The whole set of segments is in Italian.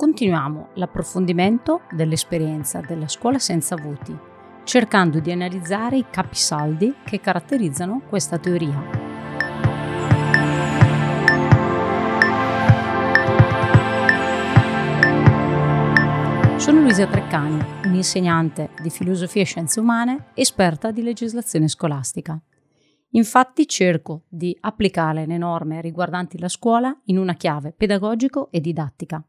continuiamo l'approfondimento dell'esperienza della scuola senza voti, cercando di analizzare i capisaldi che caratterizzano questa teoria. Sono Luisa Treccani, un'insegnante di filosofia e scienze umane, esperta di legislazione scolastica. Infatti cerco di applicare le norme riguardanti la scuola in una chiave pedagogico e didattica.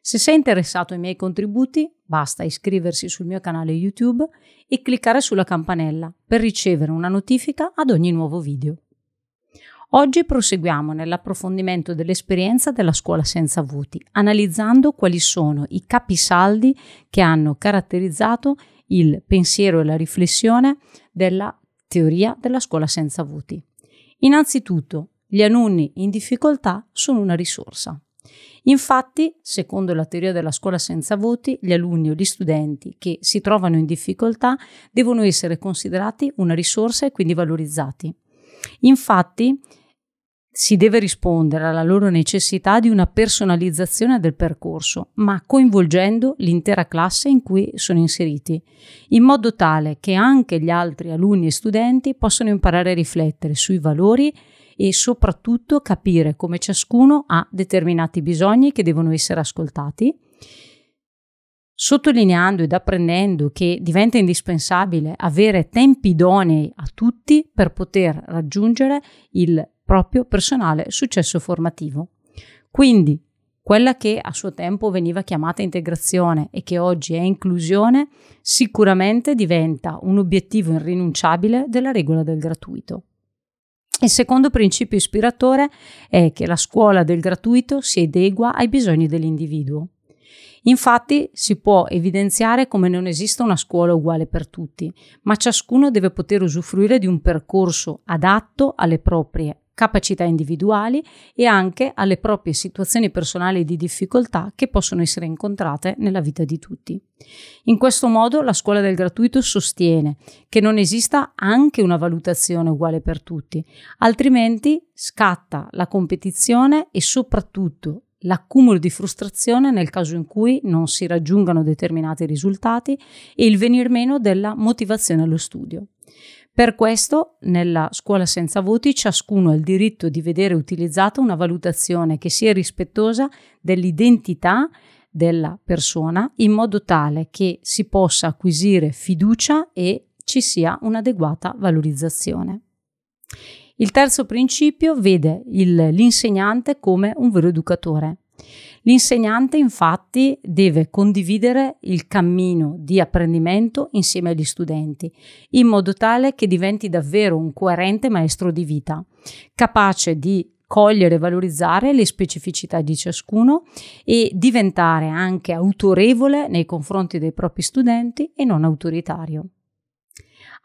Se sei interessato ai miei contributi, basta iscriversi sul mio canale YouTube e cliccare sulla campanella per ricevere una notifica ad ogni nuovo video. Oggi proseguiamo nell'approfondimento dell'esperienza della scuola senza voti, analizzando quali sono i capisaldi che hanno caratterizzato il pensiero e la riflessione della teoria della scuola senza voti. Innanzitutto, gli alunni in difficoltà sono una risorsa. Infatti, secondo la teoria della scuola senza voti, gli alunni o gli studenti che si trovano in difficoltà devono essere considerati una risorsa e quindi valorizzati. Infatti, si deve rispondere alla loro necessità di una personalizzazione del percorso, ma coinvolgendo l'intera classe in cui sono inseriti, in modo tale che anche gli altri alunni e studenti possano imparare a riflettere sui valori e soprattutto capire come ciascuno ha determinati bisogni che devono essere ascoltati, sottolineando ed apprendendo che diventa indispensabile avere tempi idonei a tutti per poter raggiungere il proprio personale successo formativo. Quindi quella che a suo tempo veniva chiamata integrazione e che oggi è inclusione, sicuramente diventa un obiettivo irrinunciabile della regola del gratuito. Il secondo principio ispiratore è che la scuola del gratuito si adegua ai bisogni dell'individuo. Infatti si può evidenziare come non esista una scuola uguale per tutti, ma ciascuno deve poter usufruire di un percorso adatto alle proprie capacità individuali e anche alle proprie situazioni personali di difficoltà che possono essere incontrate nella vita di tutti. In questo modo la scuola del gratuito sostiene che non esista anche una valutazione uguale per tutti, altrimenti scatta la competizione e soprattutto l'accumulo di frustrazione nel caso in cui non si raggiungano determinati risultati e il venir meno della motivazione allo studio. Per questo, nella scuola senza voti, ciascuno ha il diritto di vedere utilizzata una valutazione che sia rispettosa dell'identità della persona, in modo tale che si possa acquisire fiducia e ci sia un'adeguata valorizzazione. Il terzo principio vede il, l'insegnante come un vero educatore. L'insegnante infatti deve condividere il cammino di apprendimento insieme agli studenti, in modo tale che diventi davvero un coerente maestro di vita, capace di cogliere e valorizzare le specificità di ciascuno e diventare anche autorevole nei confronti dei propri studenti e non autoritario.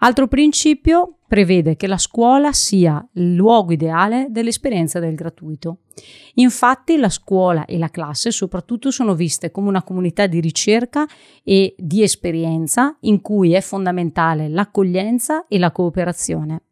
Altro principio prevede che la scuola sia il luogo ideale dell'esperienza del gratuito. Infatti la scuola e la classe soprattutto sono viste come una comunità di ricerca e di esperienza in cui è fondamentale l'accoglienza e la cooperazione.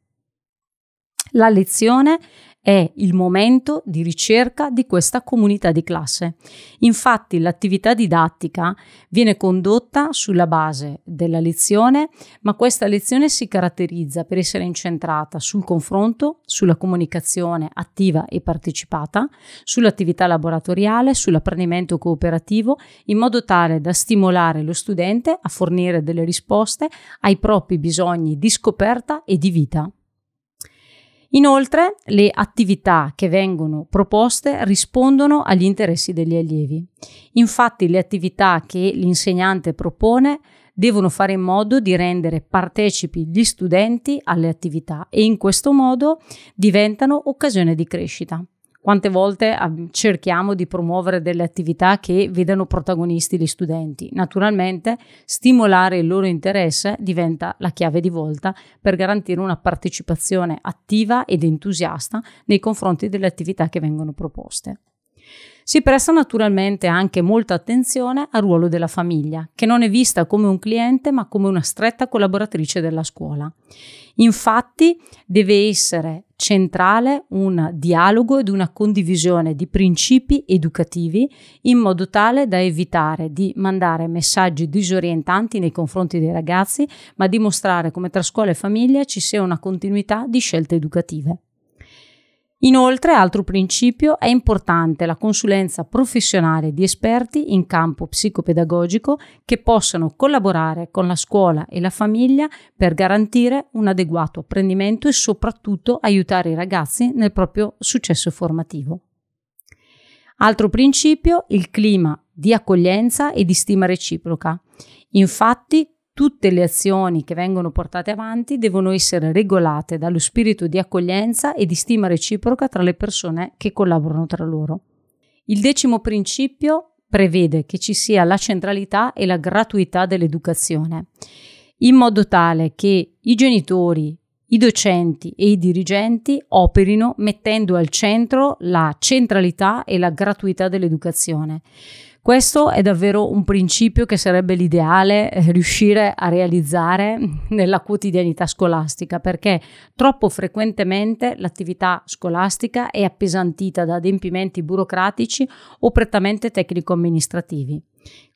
La lezione è il momento di ricerca di questa comunità di classe. Infatti l'attività didattica viene condotta sulla base della lezione, ma questa lezione si caratterizza per essere incentrata sul confronto, sulla comunicazione attiva e partecipata, sull'attività laboratoriale, sull'apprendimento cooperativo, in modo tale da stimolare lo studente a fornire delle risposte ai propri bisogni di scoperta e di vita. Inoltre, le attività che vengono proposte rispondono agli interessi degli allievi. Infatti, le attività che l'insegnante propone devono fare in modo di rendere partecipi gli studenti alle attività e in questo modo diventano occasione di crescita. Quante volte cerchiamo di promuovere delle attività che vedano protagonisti gli studenti? Naturalmente stimolare il loro interesse diventa la chiave di volta per garantire una partecipazione attiva ed entusiasta nei confronti delle attività che vengono proposte. Si presta naturalmente anche molta attenzione al ruolo della famiglia, che non è vista come un cliente ma come una stretta collaboratrice della scuola. Infatti deve essere centrale un dialogo ed una condivisione di principi educativi in modo tale da evitare di mandare messaggi disorientanti nei confronti dei ragazzi, ma dimostrare come tra scuola e famiglia ci sia una continuità di scelte educative. Inoltre, altro principio, è importante la consulenza professionale di esperti in campo psicopedagogico che possano collaborare con la scuola e la famiglia per garantire un adeguato apprendimento e soprattutto aiutare i ragazzi nel proprio successo formativo. Altro principio, il clima di accoglienza e di stima reciproca. Infatti, tutte le azioni che vengono portate avanti devono essere regolate dallo spirito di accoglienza e di stima reciproca tra le persone che collaborano tra loro. Il decimo principio prevede che ci sia la centralità e la gratuità dell'educazione, in modo tale che i genitori, i docenti e i dirigenti operino mettendo al centro la centralità e la gratuità dell'educazione. Questo è davvero un principio che sarebbe l'ideale eh, riuscire a realizzare nella quotidianità scolastica, perché troppo frequentemente l'attività scolastica è appesantita da adempimenti burocratici o prettamente tecnico-amministrativi.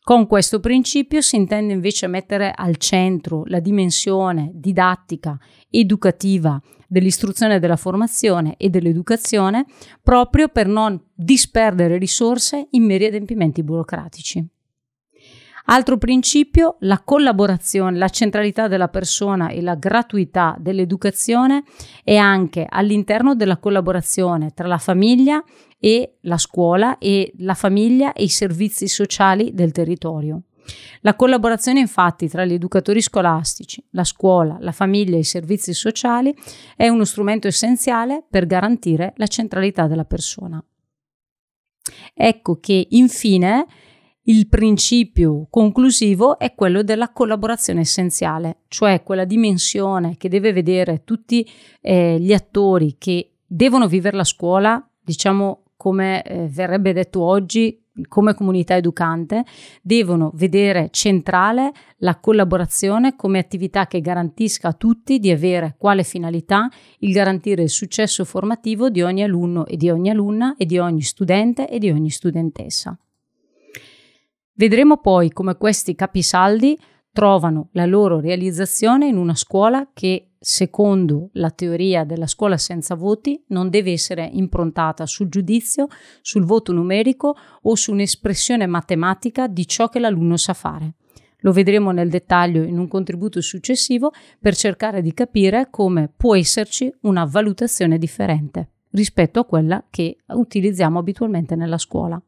Con questo principio si intende invece mettere al centro la dimensione didattica, educativa dell'istruzione della formazione e dell'educazione proprio per non disperdere risorse in meri adempimenti burocratici. Altro principio, la collaborazione, la centralità della persona e la gratuità dell'educazione è anche all'interno della collaborazione tra la famiglia e la scuola e la famiglia e i servizi sociali del territorio. La collaborazione infatti tra gli educatori scolastici, la scuola, la famiglia e i servizi sociali è uno strumento essenziale per garantire la centralità della persona. Ecco che infine il principio conclusivo è quello della collaborazione essenziale, cioè quella dimensione che deve vedere tutti eh, gli attori che devono vivere la scuola, diciamo come eh, verrebbe detto oggi, come comunità educante, devono vedere centrale la collaborazione come attività che garantisca a tutti di avere quale finalità il garantire il successo formativo di ogni alunno e di ogni alunna e di ogni studente e di ogni studentessa. Vedremo poi come questi capisaldi trovano la loro realizzazione in una scuola che, secondo la teoria della scuola senza voti, non deve essere improntata sul giudizio, sul voto numerico o su un'espressione matematica di ciò che l'alunno sa fare. Lo vedremo nel dettaglio in un contributo successivo per cercare di capire come può esserci una valutazione differente rispetto a quella che utilizziamo abitualmente nella scuola.